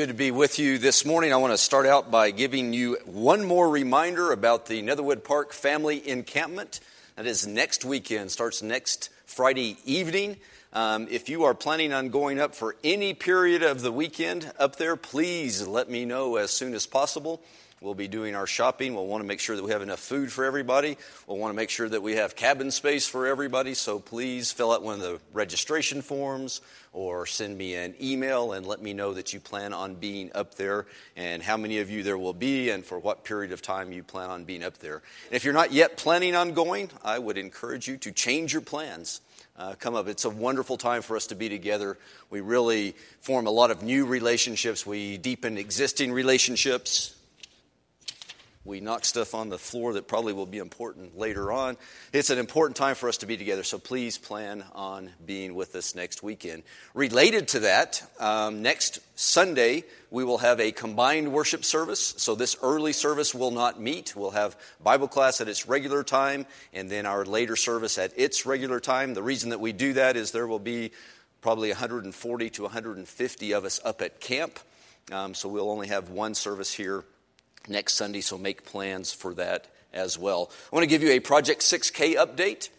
Good to be with you this morning. I want to start out by giving you one more reminder about the Netherwood Park Family Encampment. That is next weekend, starts next Friday evening. Um, if you are planning on going up for any period of the weekend up there, please let me know as soon as possible. We'll be doing our shopping. We'll want to make sure that we have enough food for everybody. We'll want to make sure that we have cabin space for everybody. So please fill out one of the registration forms or send me an email and let me know that you plan on being up there and how many of you there will be and for what period of time you plan on being up there. And if you're not yet planning on going, I would encourage you to change your plans. Uh, come up. It's a wonderful time for us to be together. We really form a lot of new relationships. We deepen existing relationships we knock stuff on the floor that probably will be important later on. It's an important time for us to be together, so please plan on being with us next weekend. Related to that, um, next Sunday we will have a combined worship service. So this early service will not meet. We'll have Bible class at its regular time, and then our later service at its regular time. The reason that we do that is there will be probably 140 to 150 of us up at camp. Um, so we'll only have one service here next Sunday, so make plans for that as well. I want to give you a Project 6K update.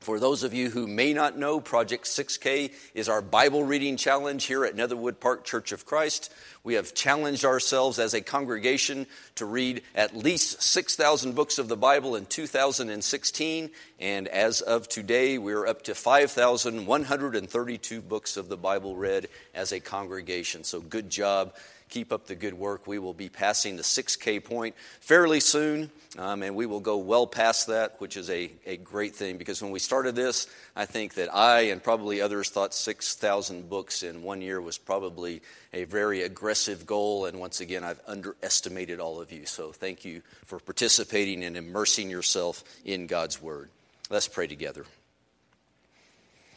For those of you who may not know, Project 6K is our Bible reading challenge here at Netherwood Park Church of Christ. We have challenged ourselves as a congregation to read at least 6,000 books of the Bible in 2016, and as of today, we're up to 5,132 books of the Bible read as a congregation. So, good job keep up the good work. We will be passing the 6K point fairly soon, um, and we will go well past that, which is a, a great thing because when we started this, I think that I and probably others thought 6,000 books in one year was probably a very aggressive goal, and once again, I've underestimated all of you. So thank you for participating and immersing yourself in God's Word. Let's pray together.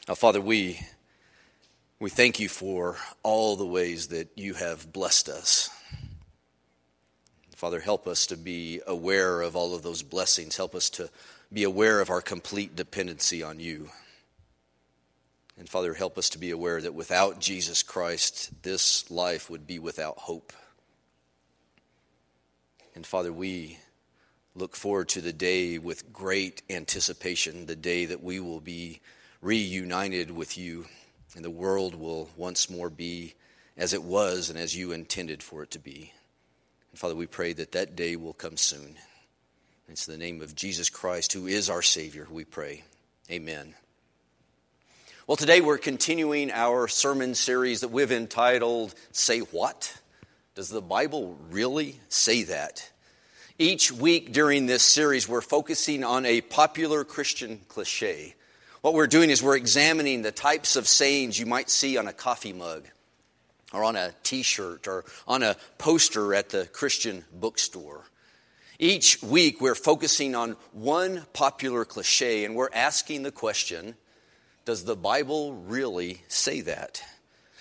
Now, Father, we we thank you for all the ways that you have blessed us. Father, help us to be aware of all of those blessings. Help us to be aware of our complete dependency on you. And Father, help us to be aware that without Jesus Christ, this life would be without hope. And Father, we look forward to the day with great anticipation, the day that we will be reunited with you and the world will once more be as it was and as you intended for it to be. And Father, we pray that that day will come soon. It's in the name of Jesus Christ, who is our Savior, we pray. Amen. Well, today we're continuing our sermon series that we've entitled Say What? Does the Bible really say that? Each week during this series, we're focusing on a popular Christian cliche what we're doing is we're examining the types of sayings you might see on a coffee mug or on a t shirt or on a poster at the Christian bookstore. Each week, we're focusing on one popular cliche and we're asking the question Does the Bible really say that?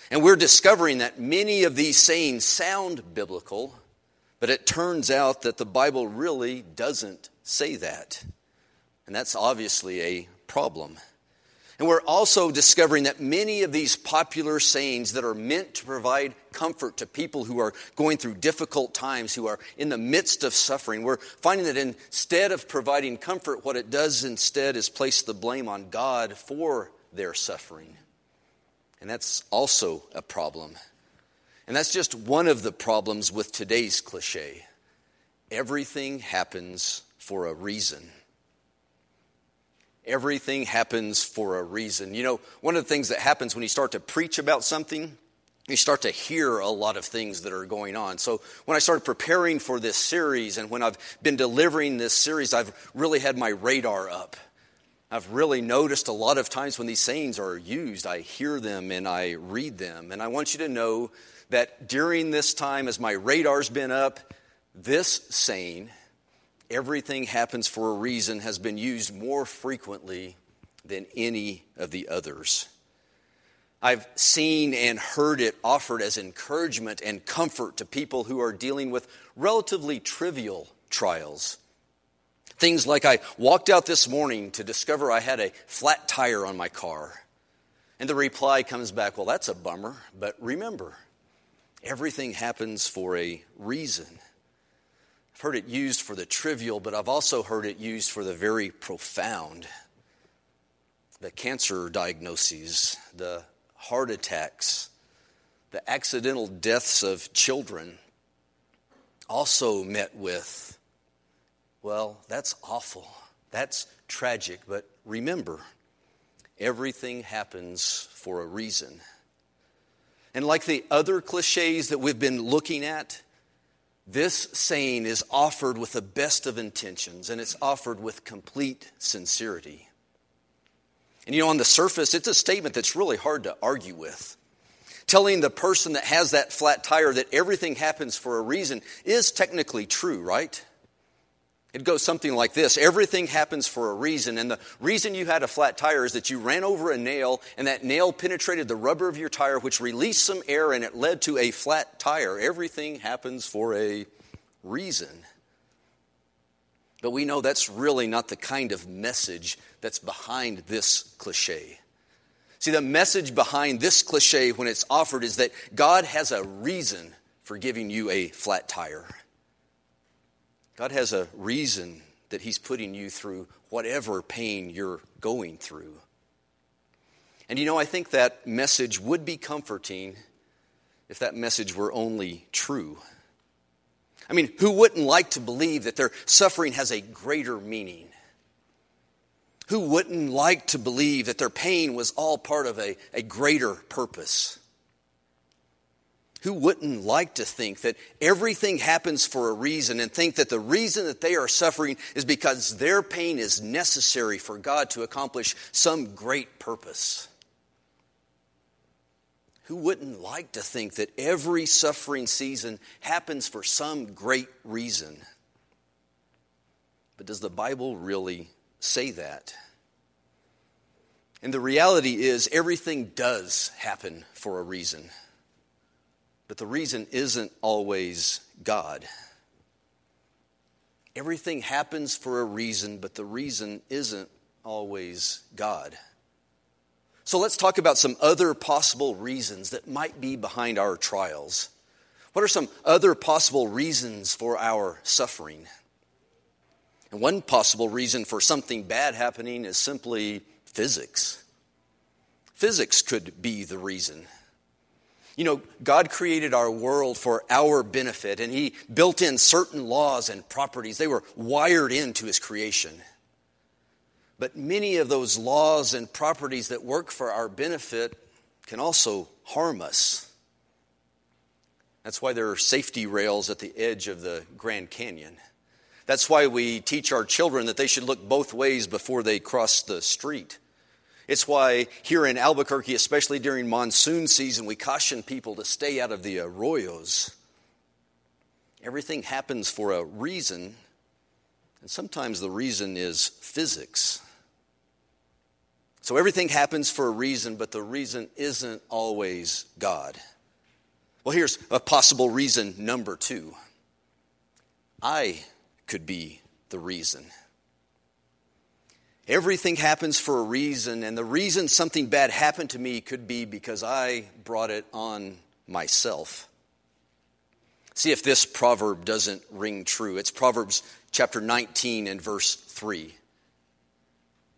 And we're discovering that many of these sayings sound biblical, but it turns out that the Bible really doesn't say that. And that's obviously a problem. And we're also discovering that many of these popular sayings that are meant to provide comfort to people who are going through difficult times, who are in the midst of suffering, we're finding that instead of providing comfort, what it does instead is place the blame on God for their suffering. And that's also a problem. And that's just one of the problems with today's cliche. Everything happens for a reason. Everything happens for a reason. You know, one of the things that happens when you start to preach about something, you start to hear a lot of things that are going on. So, when I started preparing for this series and when I've been delivering this series, I've really had my radar up. I've really noticed a lot of times when these sayings are used, I hear them and I read them. And I want you to know that during this time, as my radar's been up, this saying everything happens for a reason has been used more frequently than any of the others. I've seen and heard it offered as encouragement and comfort to people who are dealing with relatively trivial trials. Things like I walked out this morning to discover I had a flat tire on my car. And the reply comes back, well, that's a bummer, but remember, Everything happens for a reason. Heard it used for the trivial, but I've also heard it used for the very profound. The cancer diagnoses, the heart attacks, the accidental deaths of children, also met with, well, that's awful. That's tragic, but remember, everything happens for a reason. And like the other cliches that we've been looking at, this saying is offered with the best of intentions and it's offered with complete sincerity. And you know, on the surface, it's a statement that's really hard to argue with. Telling the person that has that flat tire that everything happens for a reason is technically true, right? It goes something like this Everything happens for a reason, and the reason you had a flat tire is that you ran over a nail, and that nail penetrated the rubber of your tire, which released some air, and it led to a flat tire. Everything happens for a reason. But we know that's really not the kind of message that's behind this cliche. See, the message behind this cliche when it's offered is that God has a reason for giving you a flat tire. God has a reason that He's putting you through whatever pain you're going through. And you know, I think that message would be comforting if that message were only true. I mean, who wouldn't like to believe that their suffering has a greater meaning? Who wouldn't like to believe that their pain was all part of a, a greater purpose? Who wouldn't like to think that everything happens for a reason and think that the reason that they are suffering is because their pain is necessary for God to accomplish some great purpose? Who wouldn't like to think that every suffering season happens for some great reason? But does the Bible really say that? And the reality is, everything does happen for a reason. But the reason isn't always God. Everything happens for a reason, but the reason isn't always God. So let's talk about some other possible reasons that might be behind our trials. What are some other possible reasons for our suffering? And one possible reason for something bad happening is simply physics. Physics could be the reason. You know, God created our world for our benefit, and He built in certain laws and properties. They were wired into His creation. But many of those laws and properties that work for our benefit can also harm us. That's why there are safety rails at the edge of the Grand Canyon. That's why we teach our children that they should look both ways before they cross the street. It's why here in Albuquerque, especially during monsoon season, we caution people to stay out of the arroyos. Everything happens for a reason, and sometimes the reason is physics. So everything happens for a reason, but the reason isn't always God. Well, here's a possible reason number two I could be the reason. Everything happens for a reason, and the reason something bad happened to me could be because I brought it on myself. See if this proverb doesn't ring true. It's Proverbs chapter 19 and verse 3.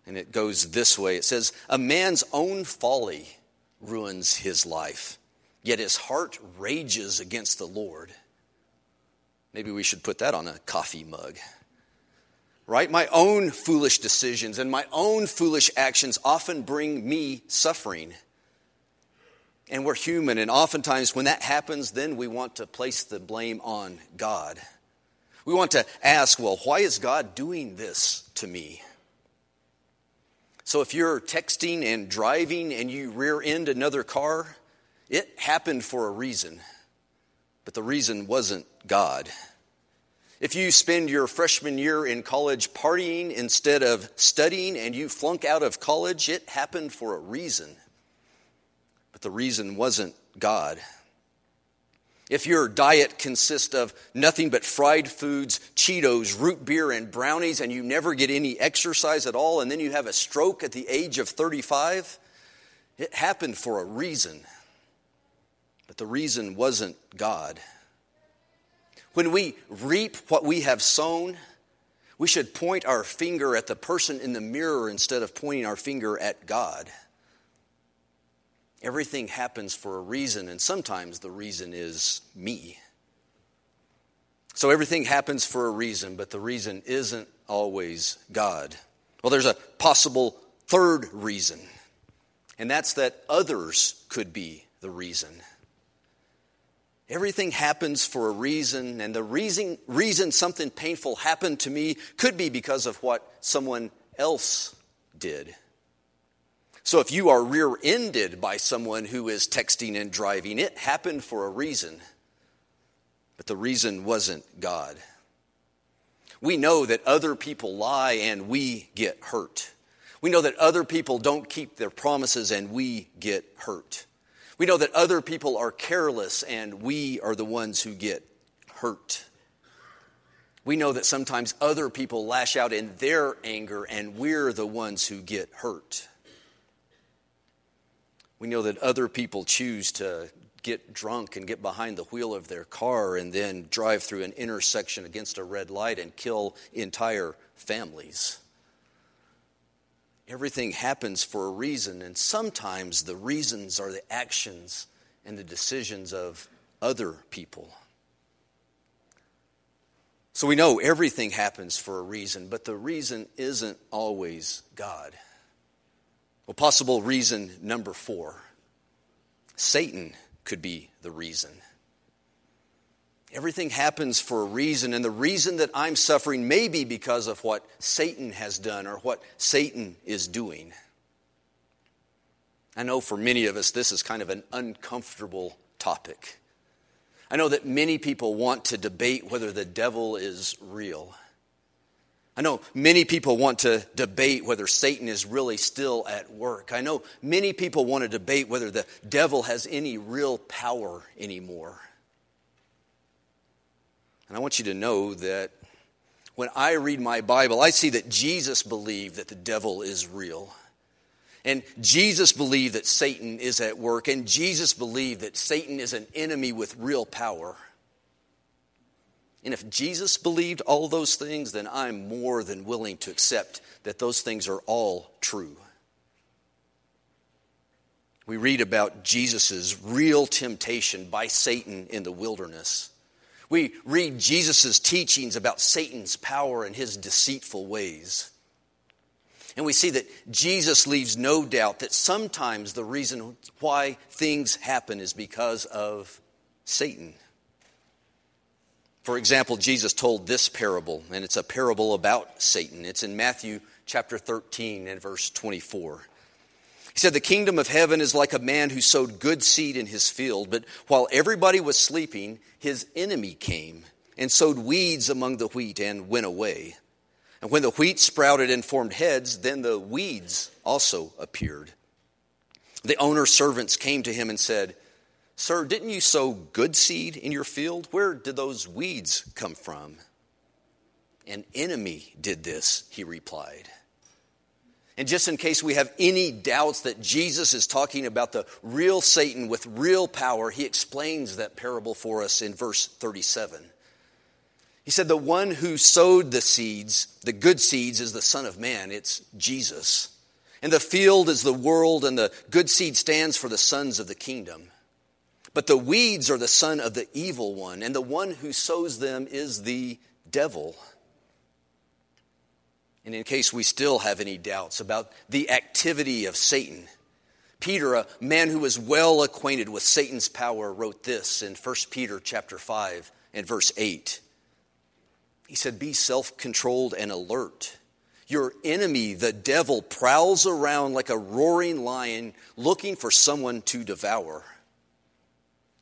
And it goes this way it says, A man's own folly ruins his life, yet his heart rages against the Lord. Maybe we should put that on a coffee mug right? My own foolish decisions and my own foolish actions often bring me suffering. And we're human, and oftentimes when that happens, then we want to place the blame on God. We want to ask, well, why is God doing this to me? So if you're texting and driving and you rear end another car, it happened for a reason, but the reason wasn't God. If you spend your freshman year in college partying instead of studying and you flunk out of college, it happened for a reason. But the reason wasn't God. If your diet consists of nothing but fried foods, Cheetos, root beer, and brownies, and you never get any exercise at all, and then you have a stroke at the age of 35, it happened for a reason. but the reason wasn't God. When we reap what we have sown, we should point our finger at the person in the mirror instead of pointing our finger at God. Everything happens for a reason, and sometimes the reason is me. So everything happens for a reason, but the reason isn't always God. Well, there's a possible third reason, and that's that others could be the reason. Everything happens for a reason, and the reason, reason something painful happened to me could be because of what someone else did. So if you are rear ended by someone who is texting and driving, it happened for a reason, but the reason wasn't God. We know that other people lie and we get hurt. We know that other people don't keep their promises and we get hurt. We know that other people are careless and we are the ones who get hurt. We know that sometimes other people lash out in their anger and we're the ones who get hurt. We know that other people choose to get drunk and get behind the wheel of their car and then drive through an intersection against a red light and kill entire families. Everything happens for a reason, and sometimes the reasons are the actions and the decisions of other people. So we know everything happens for a reason, but the reason isn't always God. Well, possible reason number four Satan could be the reason. Everything happens for a reason, and the reason that I'm suffering may be because of what Satan has done or what Satan is doing. I know for many of us, this is kind of an uncomfortable topic. I know that many people want to debate whether the devil is real. I know many people want to debate whether Satan is really still at work. I know many people want to debate whether the devil has any real power anymore. And I want you to know that when I read my Bible, I see that Jesus believed that the devil is real. And Jesus believed that Satan is at work. And Jesus believed that Satan is an enemy with real power. And if Jesus believed all those things, then I'm more than willing to accept that those things are all true. We read about Jesus' real temptation by Satan in the wilderness. We read Jesus' teachings about Satan's power and his deceitful ways. And we see that Jesus leaves no doubt that sometimes the reason why things happen is because of Satan. For example, Jesus told this parable, and it's a parable about Satan. It's in Matthew chapter 13 and verse 24. He said, The kingdom of heaven is like a man who sowed good seed in his field, but while everybody was sleeping, his enemy came and sowed weeds among the wheat and went away. And when the wheat sprouted and formed heads, then the weeds also appeared. The owner's servants came to him and said, Sir, didn't you sow good seed in your field? Where did those weeds come from? An enemy did this, he replied. And just in case we have any doubts that Jesus is talking about the real Satan with real power, he explains that parable for us in verse 37. He said, The one who sowed the seeds, the good seeds, is the Son of Man. It's Jesus. And the field is the world, and the good seed stands for the sons of the kingdom. But the weeds are the son of the evil one, and the one who sows them is the devil. And in case we still have any doubts about the activity of Satan, Peter, a man who was well acquainted with Satan's power, wrote this in 1 Peter chapter 5 and verse 8. He said, Be self controlled and alert. Your enemy, the devil, prowls around like a roaring lion looking for someone to devour.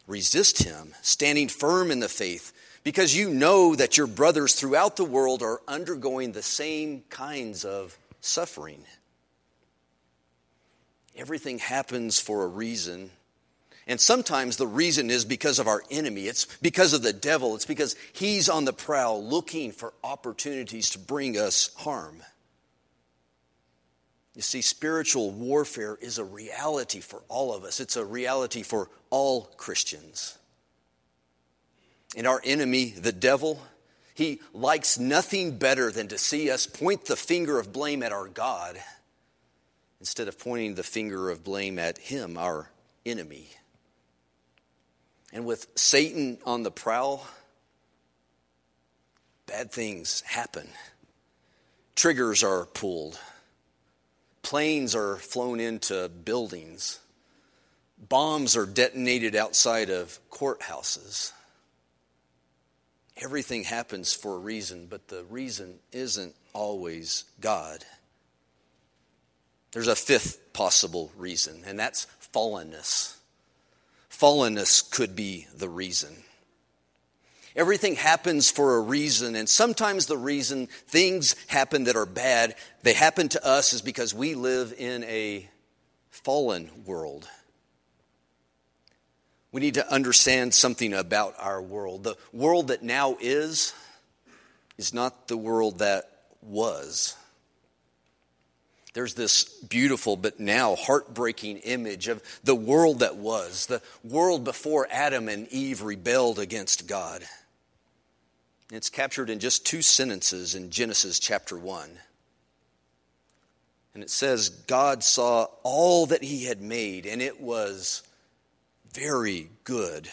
Resist him, standing firm in the faith because you know that your brothers throughout the world are undergoing the same kinds of suffering. Everything happens for a reason. And sometimes the reason is because of our enemy. It's because of the devil. It's because he's on the prowl looking for opportunities to bring us harm. You see, spiritual warfare is a reality for all of us, it's a reality for all Christians. And our enemy, the devil, he likes nothing better than to see us point the finger of blame at our God instead of pointing the finger of blame at him, our enemy. And with Satan on the prowl, bad things happen. Triggers are pulled, planes are flown into buildings, bombs are detonated outside of courthouses. Everything happens for a reason, but the reason isn't always God. There's a fifth possible reason, and that's fallenness. Fallenness could be the reason. Everything happens for a reason, and sometimes the reason things happen that are bad, they happen to us is because we live in a fallen world. We need to understand something about our world. The world that now is, is not the world that was. There's this beautiful but now heartbreaking image of the world that was, the world before Adam and Eve rebelled against God. It's captured in just two sentences in Genesis chapter 1. And it says, God saw all that he had made, and it was very good.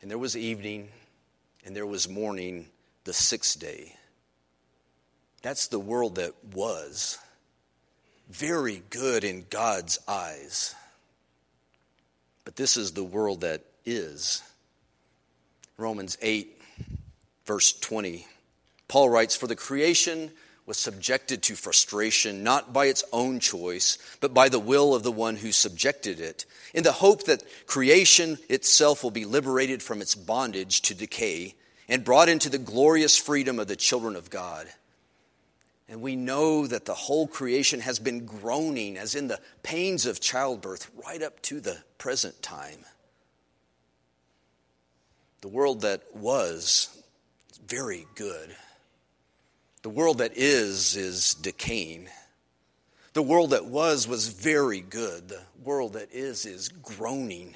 And there was evening, and there was morning the sixth day. That's the world that was. Very good in God's eyes. But this is the world that is. Romans 8, verse 20. Paul writes, For the creation was subjected to frustration, not by its own choice, but by the will of the one who subjected it, in the hope that creation itself will be liberated from its bondage to decay and brought into the glorious freedom of the children of God. And we know that the whole creation has been groaning, as in the pains of childbirth, right up to the present time. The world that was very good. The world that is, is decaying. The world that was, was very good. The world that is, is groaning.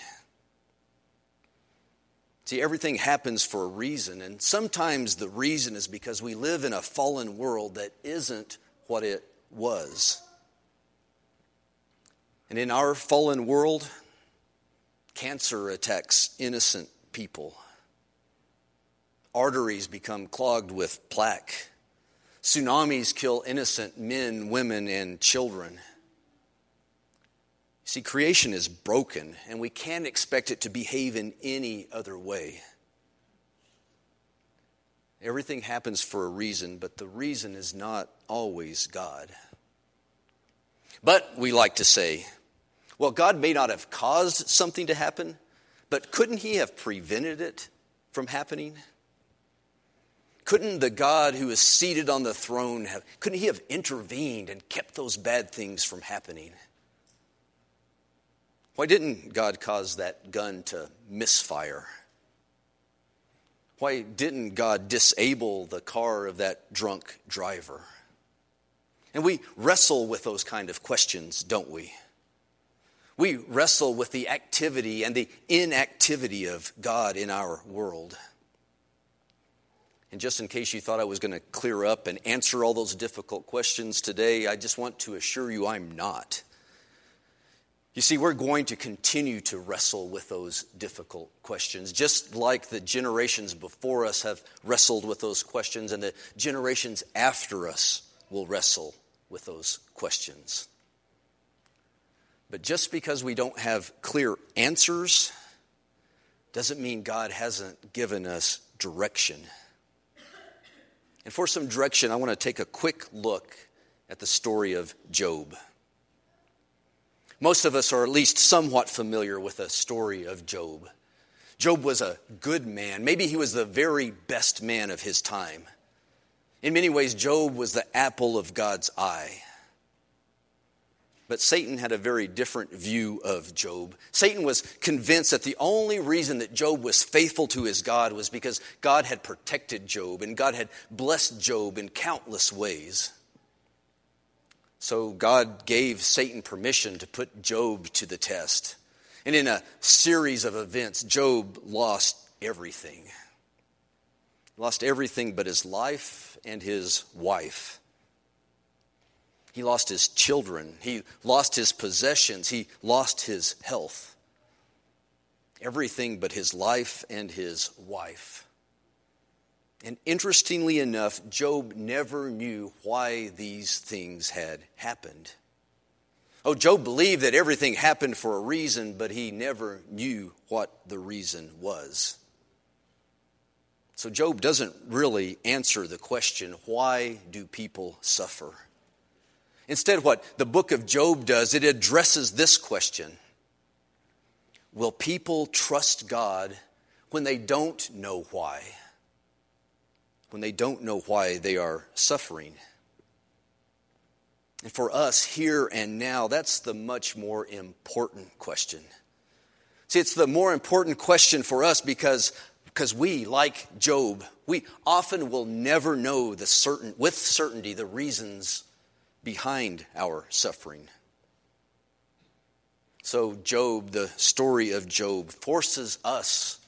See, everything happens for a reason, and sometimes the reason is because we live in a fallen world that isn't what it was. And in our fallen world, cancer attacks innocent people. Arteries become clogged with plaque. Tsunamis kill innocent men, women, and children. See, creation is broken, and we can't expect it to behave in any other way. Everything happens for a reason, but the reason is not always God. But we like to say, well, God may not have caused something to happen, but couldn't He have prevented it from happening? Couldn't the God who is seated on the throne have, couldn't he have intervened and kept those bad things from happening? Why didn't God cause that gun to misfire? Why didn't God disable the car of that drunk driver? And we wrestle with those kind of questions, don't we? We wrestle with the activity and the inactivity of God in our world. And just in case you thought I was going to clear up and answer all those difficult questions today, I just want to assure you I'm not. You see, we're going to continue to wrestle with those difficult questions, just like the generations before us have wrestled with those questions, and the generations after us will wrestle with those questions. But just because we don't have clear answers doesn't mean God hasn't given us direction. And for some direction, I want to take a quick look at the story of Job. Most of us are at least somewhat familiar with the story of Job. Job was a good man. Maybe he was the very best man of his time. In many ways, Job was the apple of God's eye. But Satan had a very different view of Job. Satan was convinced that the only reason that Job was faithful to his God was because God had protected Job and God had blessed Job in countless ways. So God gave Satan permission to put Job to the test. And in a series of events, Job lost everything. Lost everything but his life and his wife. He lost his children. He lost his possessions. He lost his health. Everything but his life and his wife. And interestingly enough, Job never knew why these things had happened. Oh, Job believed that everything happened for a reason, but he never knew what the reason was. So, Job doesn't really answer the question why do people suffer? Instead, what the book of Job does, it addresses this question Will people trust God when they don't know why? when they don't know why they are suffering. And for us here and now, that's the much more important question. See, it's the more important question for us because, because we, like Job, we often will never know the certain, with certainty the reasons behind our suffering. So, Job, the story of Job, forces us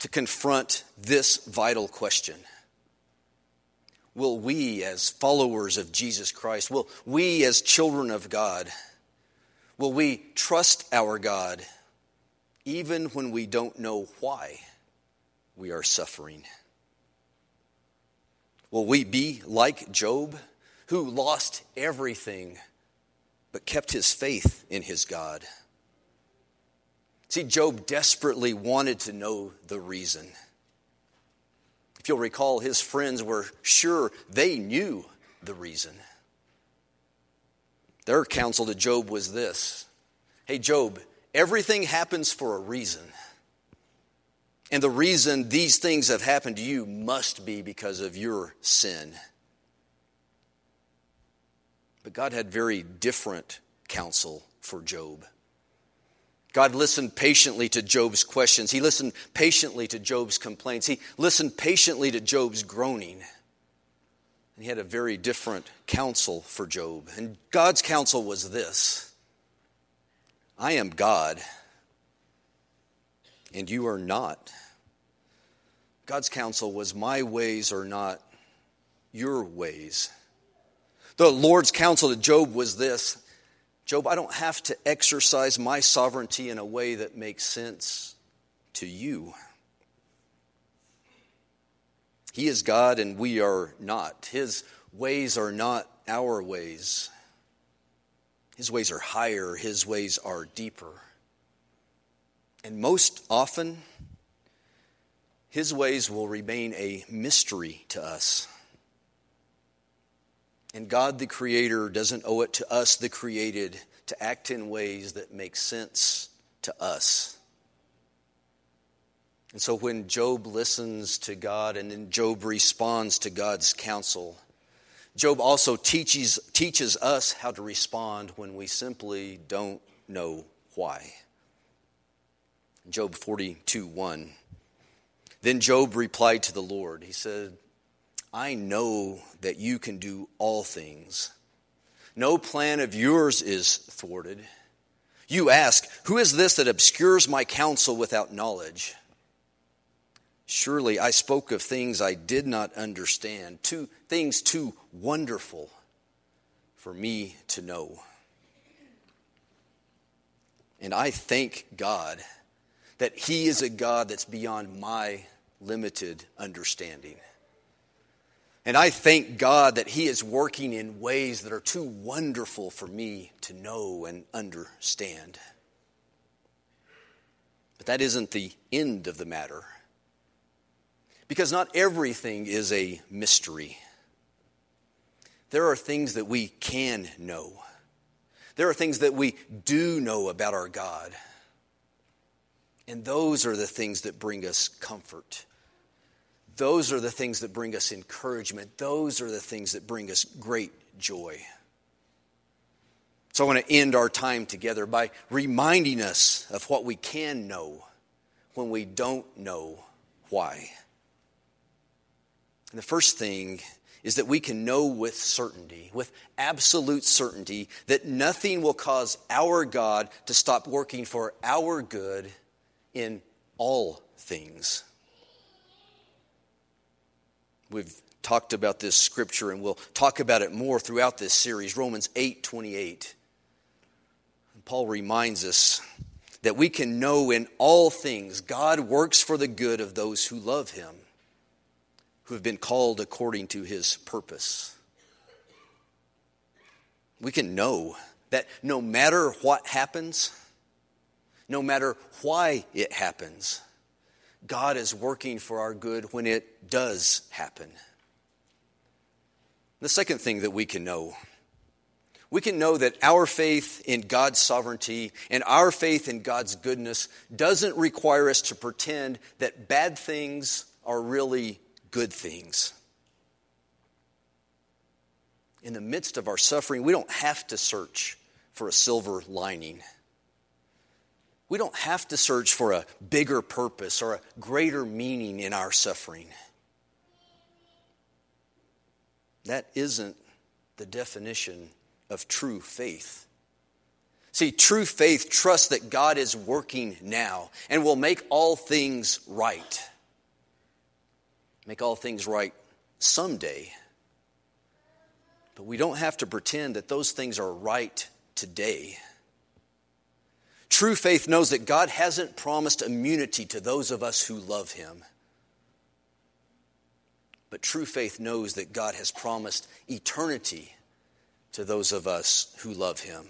to confront this vital question will we, as followers of Jesus Christ, will we, as children of God, will we trust our God even when we don't know why we are suffering? Will we be like Job, who lost everything but kept his faith in his God? See, Job desperately wanted to know the reason. If you'll recall, his friends were sure they knew the reason. Their counsel to Job was this Hey, Job, everything happens for a reason. And the reason these things have happened to you must be because of your sin. But God had very different counsel for Job. God listened patiently to Job's questions. He listened patiently to Job's complaints. He listened patiently to Job's groaning. And he had a very different counsel for Job. And God's counsel was this I am God, and you are not. God's counsel was, My ways are not your ways. The Lord's counsel to Job was this Job, I don't have to exercise my sovereignty in a way that makes sense to you. He is God and we are not. His ways are not our ways. His ways are higher, His ways are deeper. And most often, His ways will remain a mystery to us. And God the Creator doesn't owe it to us, the created, to act in ways that make sense to us. And so when Job listens to God and then Job responds to God's counsel, Job also teaches, teaches us how to respond when we simply don't know why. Job 42 1. Then Job replied to the Lord. He said, I know that you can do all things. No plan of yours is thwarted. You ask, Who is this that obscures my counsel without knowledge? Surely I spoke of things I did not understand, two things too wonderful for me to know. And I thank God that He is a God that's beyond my limited understanding. And I thank God that He is working in ways that are too wonderful for me to know and understand. But that isn't the end of the matter. Because not everything is a mystery. There are things that we can know, there are things that we do know about our God. And those are the things that bring us comfort those are the things that bring us encouragement. Those are the things that bring us great joy. So I want to end our time together by reminding us of what we can know when we don't know why. And the first thing is that we can know with certainty, with absolute certainty, that nothing will cause our God to stop working for our good in all things. We've talked about this scripture and we'll talk about it more throughout this series, Romans 8 28. Paul reminds us that we can know in all things God works for the good of those who love him who have been called according to his purpose. We can know that no matter what happens, no matter why it happens, God is working for our good when it does happen. The second thing that we can know we can know that our faith in God's sovereignty and our faith in God's goodness doesn't require us to pretend that bad things are really good things. In the midst of our suffering, we don't have to search for a silver lining. We don't have to search for a bigger purpose or a greater meaning in our suffering. That isn't the definition of true faith. See, true faith trusts that God is working now and will make all things right make all things right someday. But we don't have to pretend that those things are right today. True faith knows that God hasn't promised immunity to those of us who love Him. But true faith knows that God has promised eternity to those of us who love Him.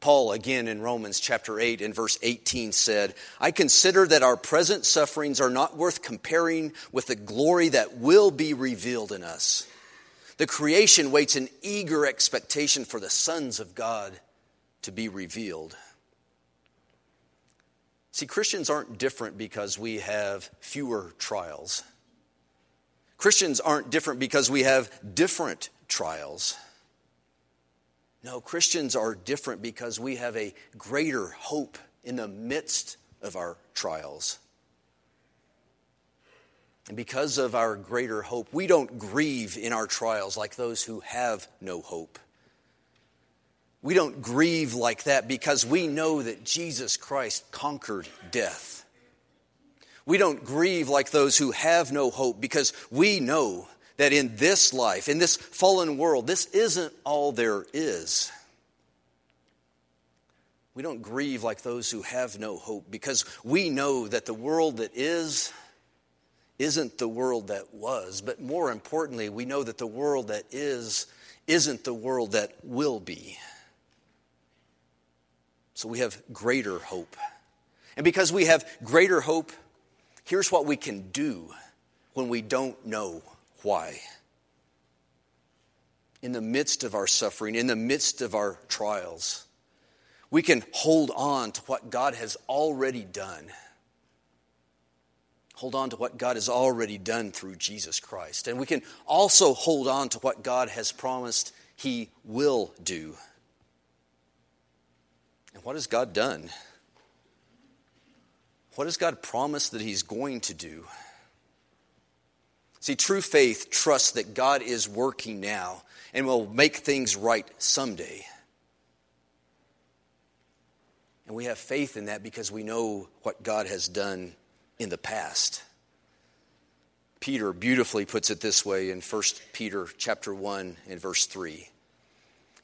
Paul, again in Romans chapter 8 and verse 18, said, I consider that our present sufferings are not worth comparing with the glory that will be revealed in us. The creation waits in eager expectation for the sons of God to be revealed. See, Christians aren't different because we have fewer trials. Christians aren't different because we have different trials. No, Christians are different because we have a greater hope in the midst of our trials. And because of our greater hope, we don't grieve in our trials like those who have no hope. We don't grieve like that because we know that Jesus Christ conquered death. We don't grieve like those who have no hope because we know that in this life, in this fallen world, this isn't all there is. We don't grieve like those who have no hope because we know that the world that is isn't the world that was. But more importantly, we know that the world that is isn't the world that will be. So we have greater hope. And because we have greater hope, here's what we can do when we don't know why. In the midst of our suffering, in the midst of our trials, we can hold on to what God has already done. Hold on to what God has already done through Jesus Christ. And we can also hold on to what God has promised He will do. And what has God done? What has God promised that He's going to do? See, true faith trusts that God is working now and will make things right someday. And we have faith in that because we know what God has done in the past. Peter beautifully puts it this way in 1 Peter chapter 1 and verse 3.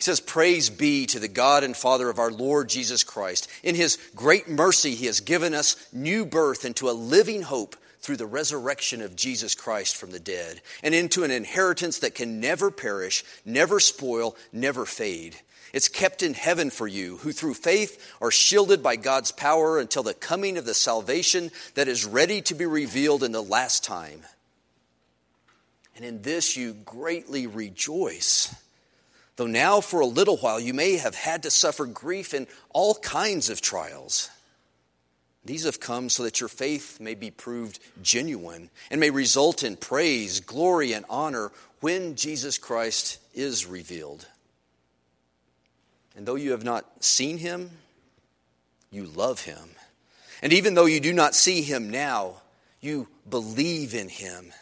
He says, Praise be to the God and Father of our Lord Jesus Christ. In his great mercy, he has given us new birth into a living hope through the resurrection of Jesus Christ from the dead, and into an inheritance that can never perish, never spoil, never fade. It's kept in heaven for you, who through faith are shielded by God's power until the coming of the salvation that is ready to be revealed in the last time. And in this you greatly rejoice. Though now, for a little while, you may have had to suffer grief in all kinds of trials. These have come so that your faith may be proved genuine and may result in praise, glory, and honor when Jesus Christ is revealed. And though you have not seen him, you love him. And even though you do not see him now, you believe in him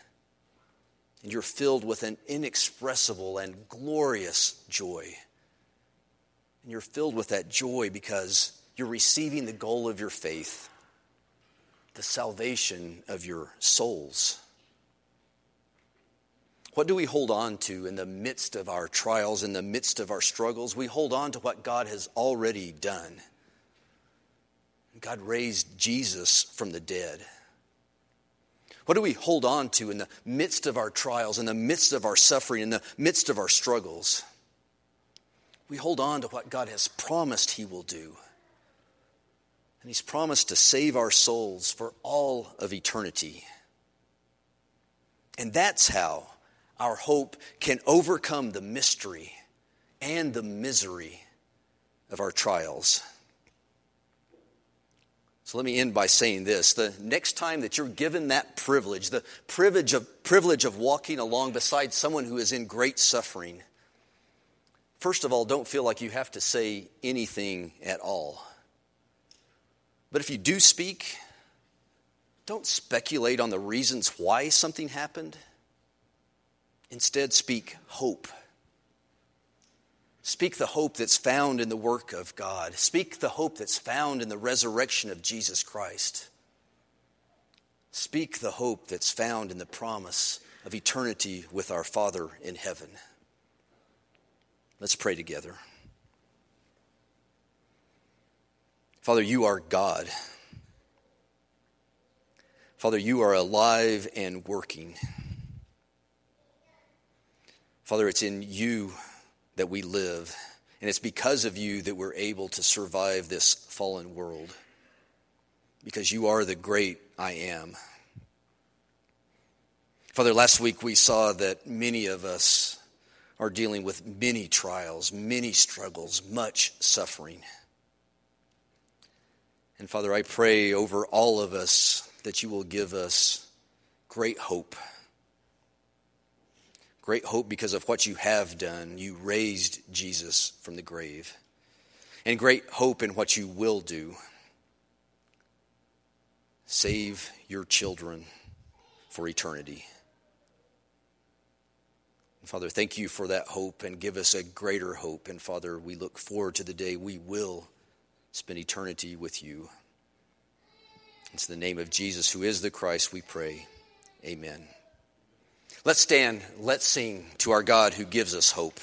and you're filled with an inexpressible and glorious joy. And you're filled with that joy because you're receiving the goal of your faith, the salvation of your souls. What do we hold on to in the midst of our trials, in the midst of our struggles? We hold on to what God has already done. God raised Jesus from the dead. What do we hold on to in the midst of our trials, in the midst of our suffering, in the midst of our struggles? We hold on to what God has promised He will do. And He's promised to save our souls for all of eternity. And that's how our hope can overcome the mystery and the misery of our trials. So let me end by saying this. The next time that you're given that privilege, the privilege of, privilege of walking along beside someone who is in great suffering, first of all, don't feel like you have to say anything at all. But if you do speak, don't speculate on the reasons why something happened. Instead, speak hope Speak the hope that's found in the work of God. Speak the hope that's found in the resurrection of Jesus Christ. Speak the hope that's found in the promise of eternity with our Father in heaven. Let's pray together. Father, you are God. Father, you are alive and working. Father, it's in you that we live. And it's because of you that we're able to survive this fallen world. Because you are the great I am. Father, last week we saw that many of us are dealing with many trials, many struggles, much suffering. And Father, I pray over all of us that you will give us great hope Great hope because of what you have done. You raised Jesus from the grave. And great hope in what you will do. Save your children for eternity. Father, thank you for that hope and give us a greater hope. And Father, we look forward to the day we will spend eternity with you. It's the name of Jesus, who is the Christ, we pray. Amen. Let's stand, let's sing to our God who gives us hope.